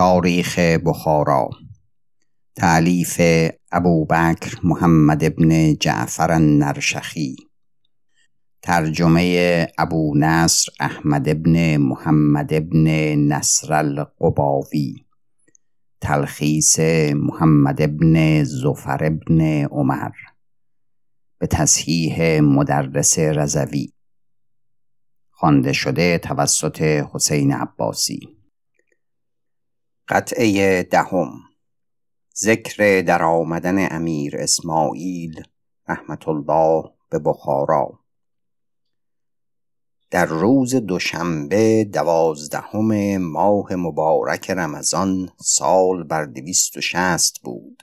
تاریخ بخارا. تعلیف ابوبکر محمد ابن جعفر النرشخی. ترجمه ابو نصر احمد ابن محمد ابن نصر القباوی. تلخیص محمد ابن زفر ابن عمر. به تصحیح مدرس رزوی خوانده شده توسط حسین عباسی. قطعه دهم ذکر در آمدن امیر اسماعیل رحمت الله به بخارا. در روز دوشنبه دوازدهم ماه مبارک رمضان سال بر دویست و شست بود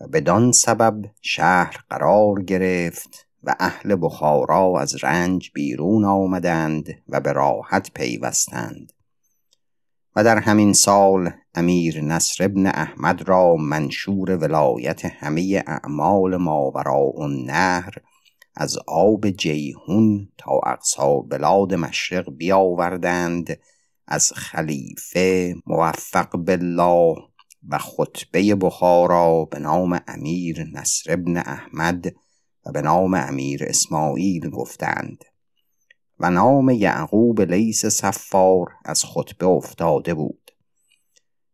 و بدان سبب شهر قرار گرفت و اهل بخارا از رنج بیرون آمدند و به راحت پیوستند. و در همین سال امیر نصر ابن احمد را منشور ولایت همه اعمال ماوراء النهر از آب جیهون تا اقصا بلاد مشرق بیاوردند از خلیفه موفق بالله و خطبه بخارا به نام امیر نصر ابن احمد و به نام امیر اسماعیل گفتند. و نام یعقوب لیس صفار از خطبه افتاده بود.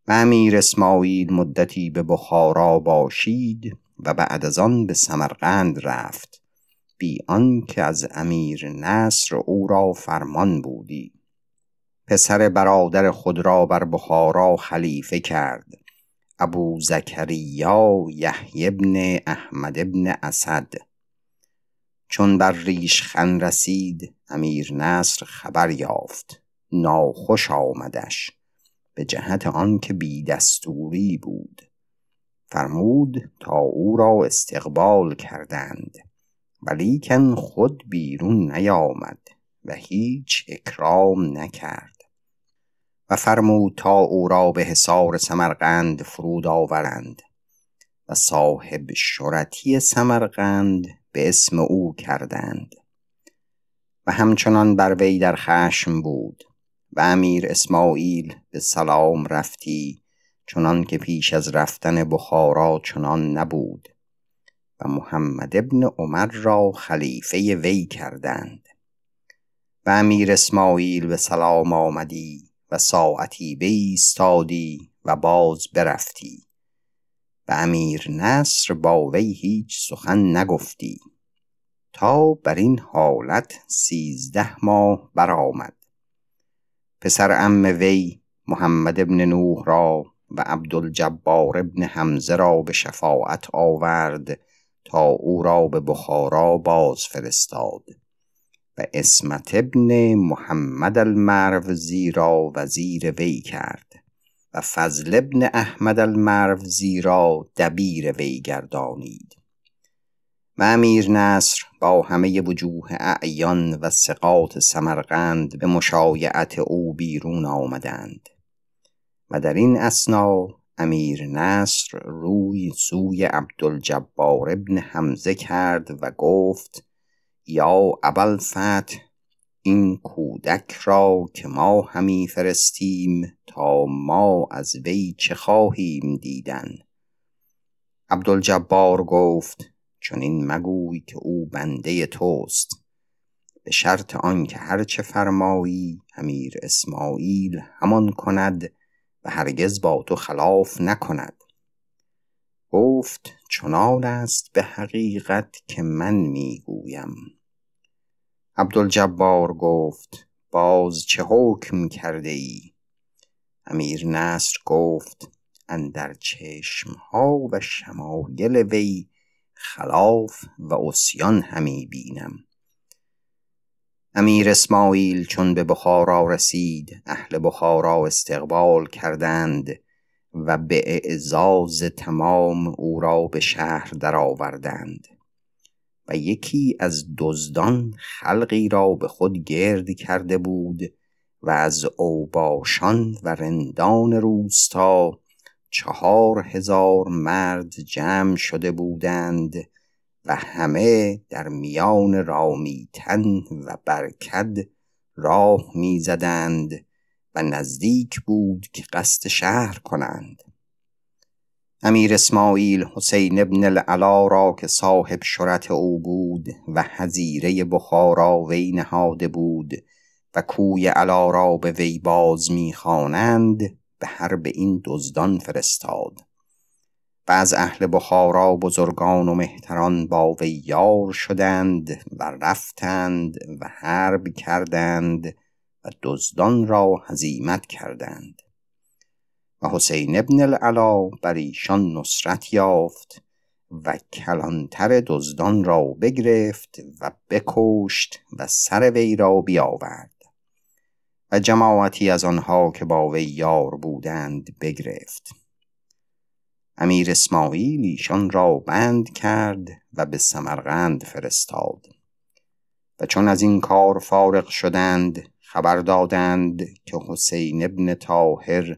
و امیر اسماعیل مدتی به بخارا باشید و بعد از آن به سمرقند رفت. بی آنکه از امیر نصر او را فرمان بودی. پسر برادر خود را بر بخارا خلیفه کرد. ابو زکریا یحیی ابن احمد ابن اسد. چون بر ریشخن رسید امیر نصر خبر یافت. ناخوش آمدش. به جهت آنکه بی دستوری بود. فرمود تا او را استقبال کردند. ولیکن خود بیرون نیامد و هیچ اکرام نکرد. و فرمود تا او را به حصار سمرقند فرود آورند. و صاحب شرطی سمرقند به اسم او کردند. و همچنان بر وی در خشم بود و امیر اسماعیل به سلام رفتی چنان که پیش از رفتن بخارا چنان نبود و محمد ابن عمر را خلیفه وی کردند. و امیر اسماعیل به سلام آمدی و ساعتی بایستادی و باز برفتی. امیر نصر با وی هیچ سخن نگفتی. تا بر این حالت سیزده ماه برآمد. پسر ام وی محمد ابن نوح را و عبدالجبار ابن حمزه را به شفاعت آورد تا او را به بخارا باز فرستاد و اسمت ابن محمد المروزی را وزیر وی کرد. و فضل ابن احمد المروزی را دبیر وی گردانید. و امیر نصر با همه وجوه اعیان و سقاط سمرقند به مشایعت او بیرون آمدند. و در این اسنا امیر نصر روی سوی عبدالجبار ابن حمزه کرد و گفت یا ابوالفتح این کودک را که ما همی فرستیم تا ما از وی چه خواهیم دیدن. عبدالجبار گفت چون این مگوی که او بنده توست. به شرط آنکه هر چه فرمایی امیر اسماعیل همان کند و هرگز با تو خلاف نکند. گفت چنان است به حقیقت که من می‌گویم. عبدالجبار گفت باز چه حکم کرده ای؟ امیر نصر گفت اندر چشمها و شمایل وی خلاف و عصیان همی بینم. امیر اسماعیل چون به بخارا رسید اهل بخارا استقبال کردند و به اعزاز تمام او را به شهر درآوردند. و یکی از دزدان خلقی را به خود گرد کرده بود و از اوباشان و رندان روستا چهار هزار مرد جمع شده بودند و همه در میان رامیتن و برکد راه می‌زدند و نزدیک بود که قصد شهر کنند. امیر اسماعیل حسین ابن العلا را که صاحب شرط او بود و حزیره بخارا وی نهاده بود و کوی علا را به وی باز می‌خوانند به حرب این دزدان فرستاد. و از اهل بخارا بزرگان و مهتران با وی یار شدند و رفتند و حرب کردند و دزدان را هزیمت کردند. و حسین ابن العلا بر ایشان نصرت یافت و کلانتر دزدان را بگرفت و بکشت و سر وی را بیاورد و جماعتی از آنها که با وی یار بودند بگرفت. امیر اسماعیل ایشان را بند کرد و به سمرقند فرستاد و چون از این کار فارغ شدند خبر دادند که حسین ابن طاهر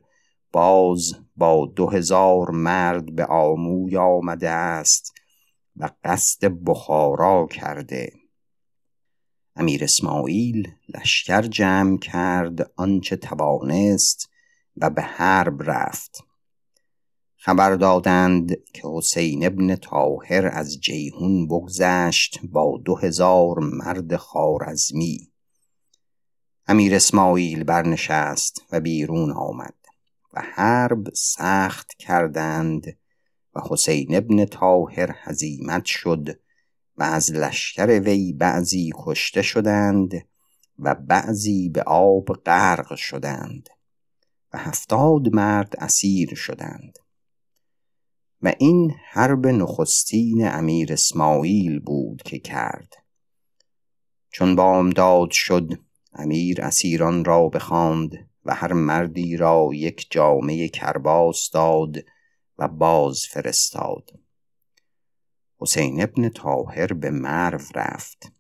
باز با دو هزار مرد به آموی آمده است و قصد بخارا کرده. امیر اسماعیل لشکر جمع کرد آنچه توانست و به حرب رفت. خبر دادند که حسین ابن طاهر از جیهون بگذشت با دو هزار مرد خارزمی امیر اسماعیل برنشست و بیرون آمد. و حرب سخت کردند و حسین ابن طاهر هزیمت شد و از لشکر وی بعضی کشته شدند و بعضی به آب غرق شدند و هفتاد مرد اسیر شدند و این حرب نخستین امیر اسماعیل بود که کرد. چون بامداد شد امیر اسیران را بخواند و هر مردی را یک جامعه کرباس داد و باز فرستاد. حسین ابن طاهر به مرو رفت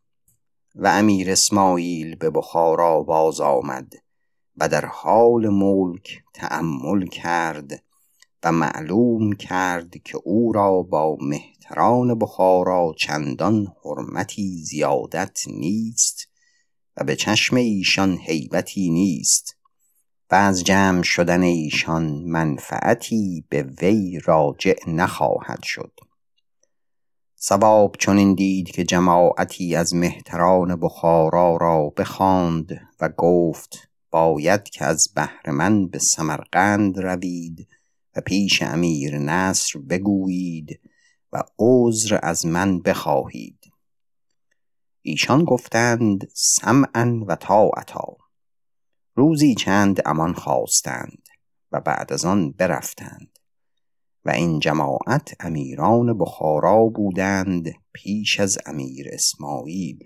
و امیر اسماعیل به بخارا باز آمد و در حال ملک تأمل کرد و معلوم کرد که او را با مهتران بخارا چندان حرمتی زیادت نیست و به چشم ایشان حیبتی نیست. و از جمع شدن ایشان منفعتی به وی راجع نخواهد شد. سباب چنین دید که جماعتی از مهتران بخارا را بخواند و گفت باید که از بهر من به سمرقند روید و پیش امیر نصر بگویید و عذر از من بخواهید. ایشان گفتند سمعا و طاعتا. روزی چند امان خواستند و بعد از آن برفتند و این جماعت امیران بخارا بودند پیش از امیر اسماعیل.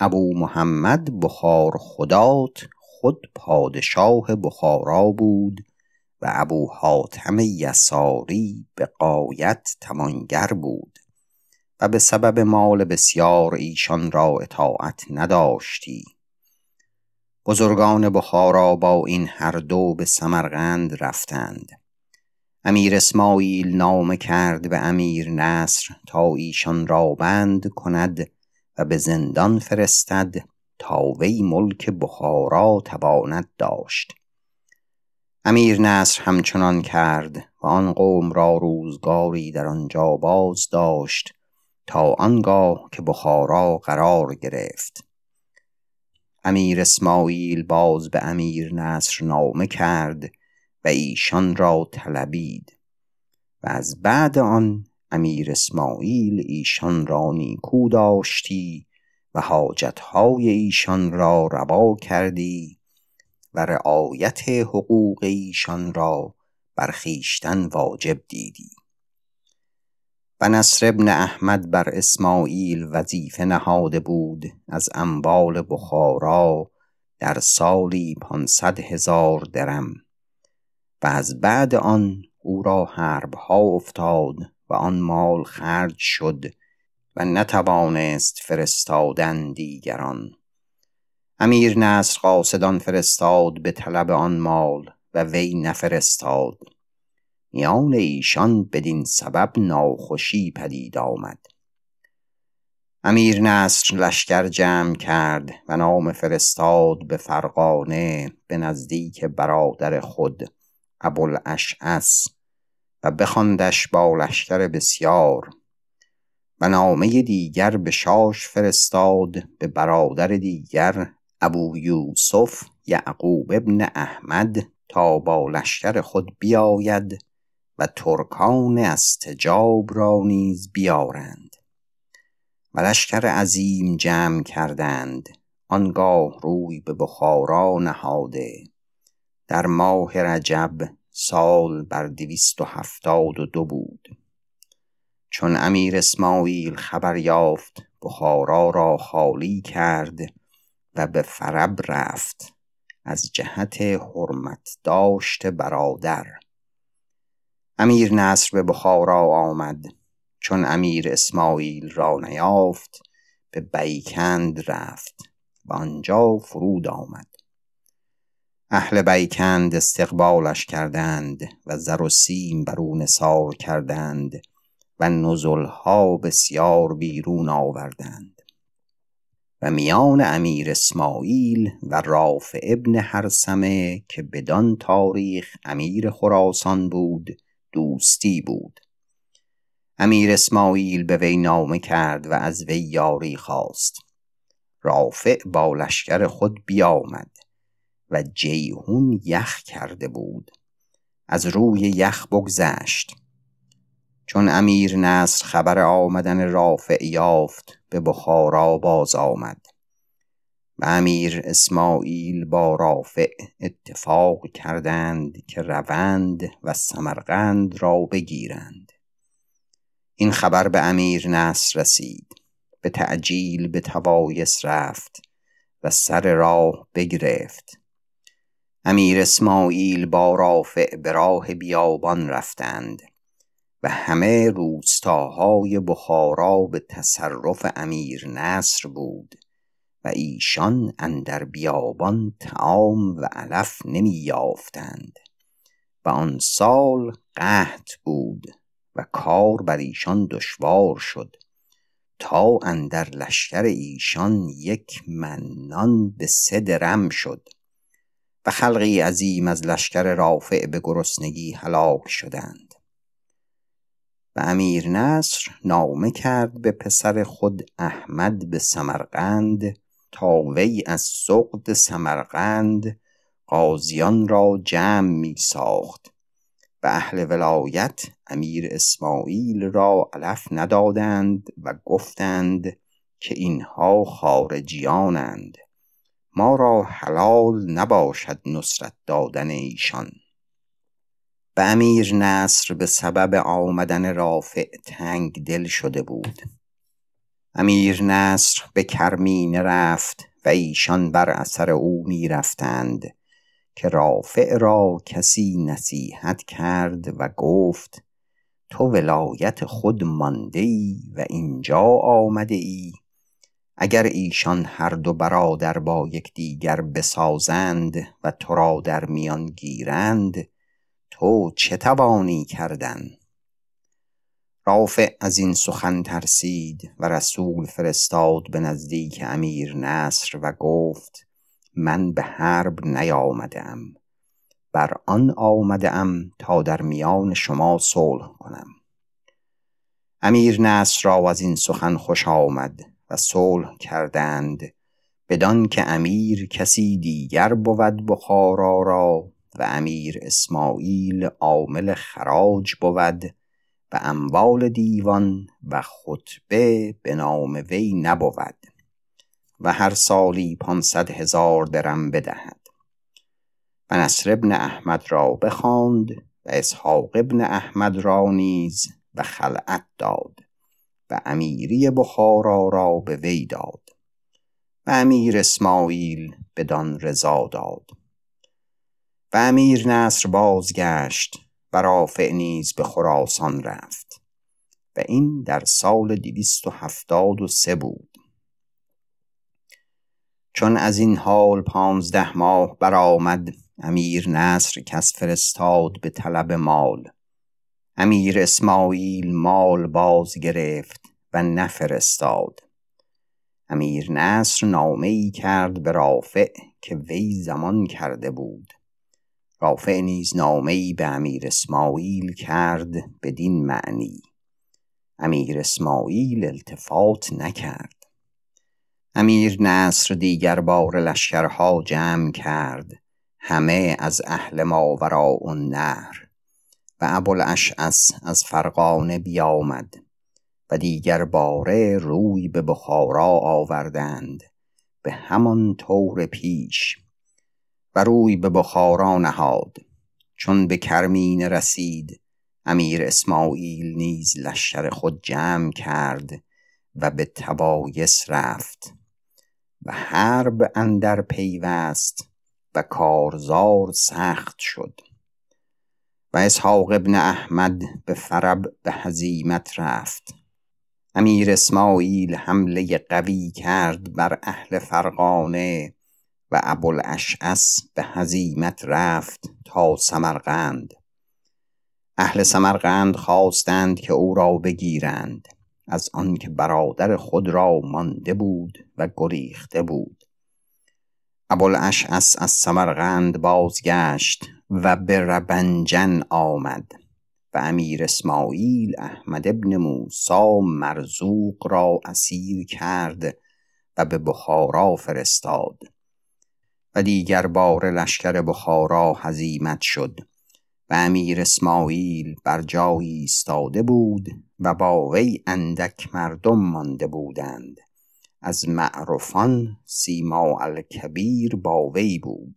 ابو محمد بخار خدات خود پادشاه بخارا بود و ابو حاتم یساری به قایت توانگر بود و به سبب مال بسیار ایشان را اطاعت نداشتی. بزرگان بخارا با این هر دو به سمرقند رفتند. امیر اسماعیل نامه کرد به امیر نصر تا ایشان را بند کند و به زندان فرستد تا وی ملک بخارا تواند داشت. امیر نصر همچنان کرد و آن قوم را روزگاری در آنجا باز داشت تا آنگاه که بخارا قرار گرفت. امیر اسماعیل باز به امیر نصر نامه کرد و ایشان را طلبید و از بعد آن امیر اسماعیل ایشان را نیکو داشتی و حاجتهای ایشان را روا کردی و رعایت حقوق ایشان را برخیشتن واجب دیدی. و نصر ابن احمد بر اسماعیل وظیفه نهاده بود از اموال بخارا در سالی پانصد هزار درم. و از بعد آن او را حربها افتاد و آن مال خرج شد و نتوانست فرستادن دیگران. امیر نصر قاصدان فرستاد به طلب آن مال و وی نفرستاد. میان ایشان بدین سبب ناخوشی پدید آمد. امیر نصر لشکر جمع کرد و نام فرستاد به فرغانه به نزدیک برادر خود ابوالاشعث و بخواندش با لشکر بسیار و نامه دیگر به شاش فرستاد به برادر دیگر ابو یوسف یعقوب ابن احمد تا با لشکر خود بیاید و ترکان استجاب را نیز بیارند. و لشکر عظیم جمع کردند. آنگاه روی به بخارا نهاده. در ماه رجب سال بر دویست و هفتاد و دو بود. چون امیر اسماعیل خبر یافت بخارا را خالی کرد و به فرب رفت. از جهت حرمت داشت برادر. امیر نصر به بخارا آمد چون امیر اسماعیل را نیافت به بیکند رفت و آنجا فرود آمد. اهل بیکند استقبالش کردند و زر و سیم بر او نثار کردند و نزلها بسیار بیرون آوردند. و میان امیر اسماعیل و رافع ابن هرسمه که بدان تاریخ امیر خراسان بود دوستی بود. امیر اسماعیل به وی نامه کرد و از وی یاری خواست. رافع با لشکر خود بیامد و جیهون یخ کرده بود. از روی یخ بگذشت. چون امیر نصر خبر آمدن رافع یافت به بخارا باز آمد. و امیر اسماعیل با رافع اتفاق کردند که روند و سمرقند را بگیرند. این خبر به امیر نصر رسید به تعجیل به توایس رفت و سر راه بگرفت. امیر اسماعیل با رافع به راه بیابان رفتند و همه روستاهای بخارا به تصرف امیر نصر بود. و ایشان اندر بیابان تعام و علف نمی یافتند. و آن سال قحط بود و کار بر ایشان دشوار شد تا اندر لشکر ایشان یک منان به سه درم شد و خلقی عظیم از لشکر رافع به گرسنگی هلاک شدند. و امیر نصر نامه کرد به پسر خود احمد به سمرقند تا وی از سقد سمرقند قاضیان را جمع می ساخت. و اهل ولایت امیر اسماعیل را علف ندادند و گفتند که اینها خارجیانند. ما را حلال نباشد نصرت دادن ایشان. و امیر نصر به سبب آمدن رافع تنگ دل شده بود. امیر نصر به کرمینه رفت و ایشان بر اثر او می رفتند که رافع را کسی نصیحت کرد و گفت تو ولایت خود مانده ای و اینجا آمده ای اگر ایشان هر دو برادر با یکدیگر بسازند و تو را در میان گیرند تو چه توانی کردن؟ رافع از این سخن ترسید و رسول فرستاد به نزدیک امیر نصر و گفت من به حرب نیامده بر آن آمده ام تا در میان شما صلح کنم. امیر نصر را از این سخن خوش آمد و صلح کردند بدان که امیر کسی دیگر بود بخارا را و امیر اسماعیل عامل خراج بود و اموال دیوان و خطبه به نام وی نبود و هر سالی پانصد هزار درم بدهد. و نصر ابن احمد را بخواند و اسحاق ابن احمد را نیز به خلعت داد و امیری بخارا را به وی داد و امیر اسماعیل بدان رضا داد. و امیر نصر بازگشت و رافع نیز به خراسان رفت و این در سال دویست و هفتاد و سه بود. چون از این حال پانزده ماه برآمد امیر نصر کس فرستاد به طلب مال. امیر اسماعیل مال باز گرفت و نفرستاد. امیر نصر نامه ای کرد به رافع که وی زمان کرده بود. رافع نیز نامه ای به امیر اسماعیل کرد بدین معنی. امیر اسماعیل التفات نکرد. امیر نصر دیگر بار لشکرها جمع کرد همه از اهل ماوراء النهر. و ابوالاشعث از فرغانه بیامد و دیگر باره روی به بخارا آوردند به همان طور پیش. و روی به بخارا نهاد. چون به کرمین رسید امیر اسماعیل نیز لشکر خود جمع کرد و به تبایس رفت. و حرب اندر پیوست و کارزار سخت شد. و اسحاق ابن احمد به فرب به هزیمت رفت. امیر اسماعیل حمله قوی کرد بر اهل فرغانه و ابوالاشعث به هزیمت رفت تا سمرقند. اهل سمرقند خواستند که او را بگیرند. از آنکه برادر خود را مانده بود و گریخته بود. ابوالاشعث از سمرقند بازگشت و به ربنجن آمد و امیر اسماعیل احمد ابن موسی مرزوق را اسیر کرد و به بخارا فرستاد. و دیگر بار لشکر بخارا هزیمت شد و امیر اسماعیل بر جایی ایستاده بود و با وی اندک مردم مانده بودند. از معروفان سیما الکبیر با وی بود.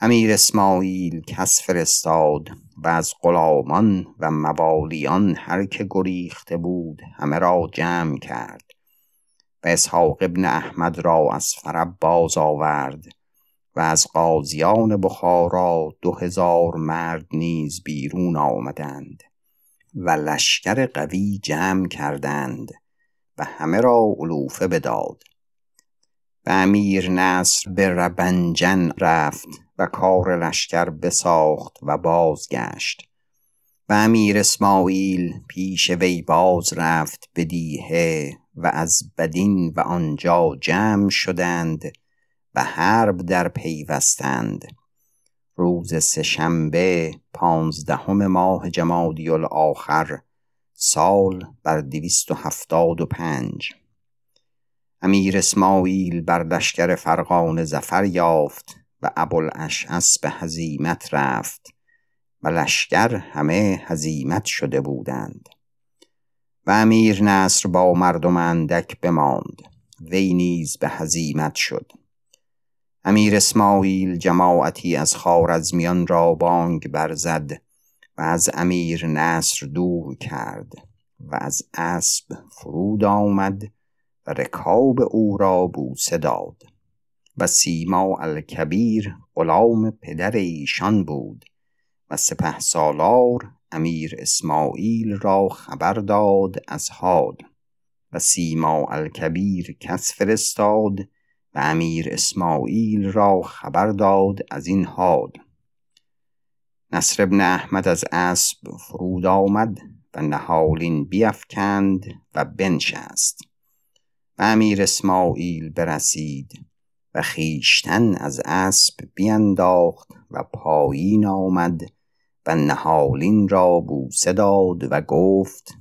امیر اسماعیل کس فرستاد و از غلامان و موالیان هر که گریخته بود همه را جمع کرد. و اسحاق ابن احمد را از فرب باز آورد و از قاضیان بخارا دو هزار مرد نیز بیرون آمدند و لشکر قوی جمع کردند و همه را علوفه بداد و امیر نصر به ربنجن رفت و کار لشکر بساخت و بازگشت و امیر اسماعیل پیش وی باز رفت به دیهه و از بدین و آنجا جمع شدند و حرب در پیوستند روز سهشنبه پانزدهم ماه جمادی الاخر سال بر دویست و هفتاد و پنج. امیر اسماعیل بر لشکر فرغان زفر یافت و ابوالاشعث به هزیمت رفت و لشکر همه هزیمت شده بودند. و امیر نصر با مردم اندک بماند. وی نیز به هزیمت شد. امیر اسماعیل جماعتی از خوارزمیان را بانگ برزد و از امیر نصر دور کرد و از اسب فرود آمد و رکاب او را بوسه داد و سیما الکبیر غلام پدر ایشان بود و سپه سالار امیر اسماعیل را خبر داد از حال و سیما الکبیر کس فرستاد و امیر اسماعیل را خبر داد از این حال نصر ابن احمد از اسب فرود آمد و نهالین بیفکند و بنشست و امیر اسماعیل برسید و خیشتن از اسب بینداخت و پایین آمد و نهالین را بوسه داد و گفت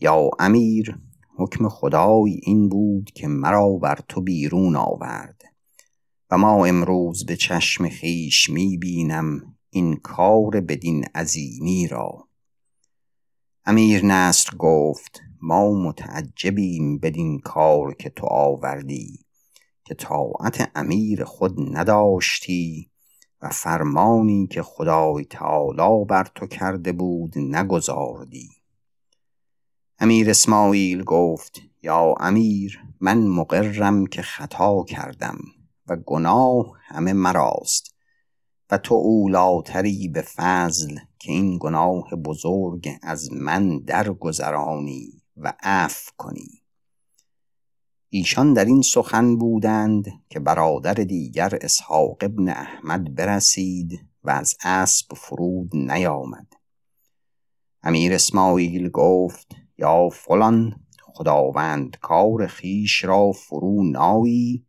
یا امیر حکم خدای این بود که مرا بر تو بیرون آورد و ما امروز به چشم خیش می بینم این کار بدین عظیمی را. امیر نصر گفت ما متعجبیم بدین کار که تو آوردی که طاعت امیر خود نداشتی و فرمانی که خدای تعالی بر تو کرده بود نگذاردی امیر اسماعیل گفت یا امیر من مقرم که خطا کردم و گناه همه مراست و تو اولاتری به فضل که این گناه بزرگ از من درگذرانی و عفو کنی. ایشان در این سخن بودند که برادر دیگر اسحاق ابن احمد برسید و از اسب فرود نیامد. امیر اسماعیل گفت یا فلان خداوند کار خیش را فرو نایی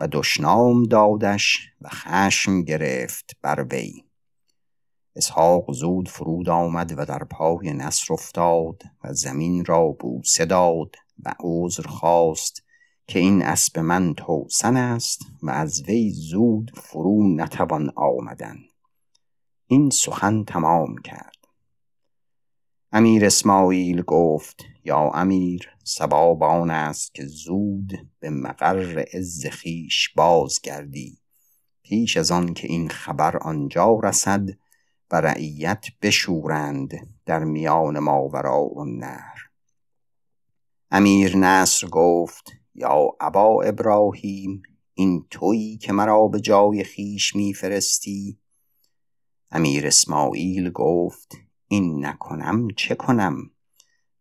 و دشنام دادش و خشم گرفت بر وی. اسحاق زود فرود آمد و در پای نصر افتاد و زمین را بوسه داد. و عذر خواست که این اسب من توسن است و از وی زود فرو نتوان آمدن. این سخن تمام کرد. امیر اسماعیل گفت یا امیر سباب آن است که زود به مقر عز خویش بازگردی. پیش از آن که این خبر آنجا رسد و رعیت بشورند در میان ماورا و نهر. امیر نصر گفت یا ابا ابراهیم این تویی که مرا به جای خیش میفرستی؟ امیر اسماعیل گفت این نکنم چه کنم؟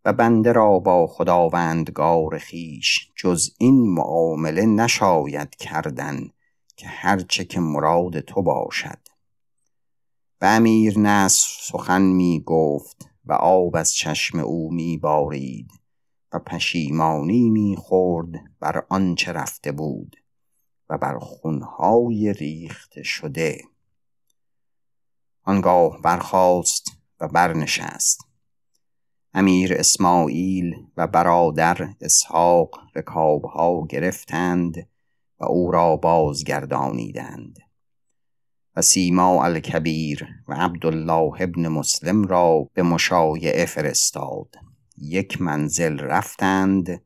و بنده را با خداوندگار خیش جز این معامله نشاید کردن که هرچه که مراد تو باشد. و امیر نصر سخن می گفت و آب از چشم او می بارید و پشیمانی می خورد بر آنچه رفته بود و بر خونهای ریخته شده. آنگاه برخاست و برنشست. امیر اسماعیل و برادر اسحاق رکابها گرفتند و او را بازگردانیدند. و سیما الکبیر و عبدالله ابن مسلم را به مشایعه فرستاد. یک منزل رفتند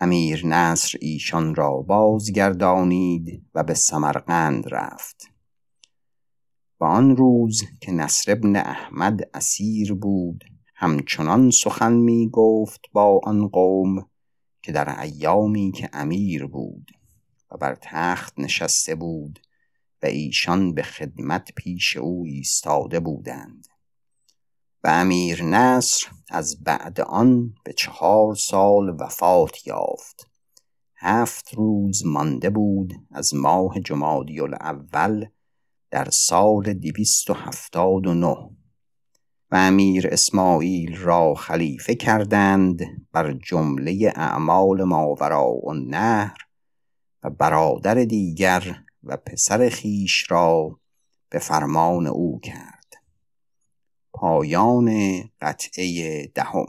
امیر نصر ایشان را بازگردانید و به سمرقند رفت. و آن روز که نصر ابن احمد اسیر بود همچنان سخن می گفت با آن قوم که در ایامی که امیر بود و بر تخت نشسته بود و ایشان به خدمت پیش او ایستاده بودند. و امیر نصر از بعد آن به چهار سال وفات یافت. هفت روز مانده بود از ماه جمادی الاول در سال دویست و هفتاد و نه و امیر اسماعیل را خلیفه کردند بر جمله اعمال ماورا و نهر و برادر دیگر و پسر خیش را به فرمان او کرد. پایان قطعه دهم.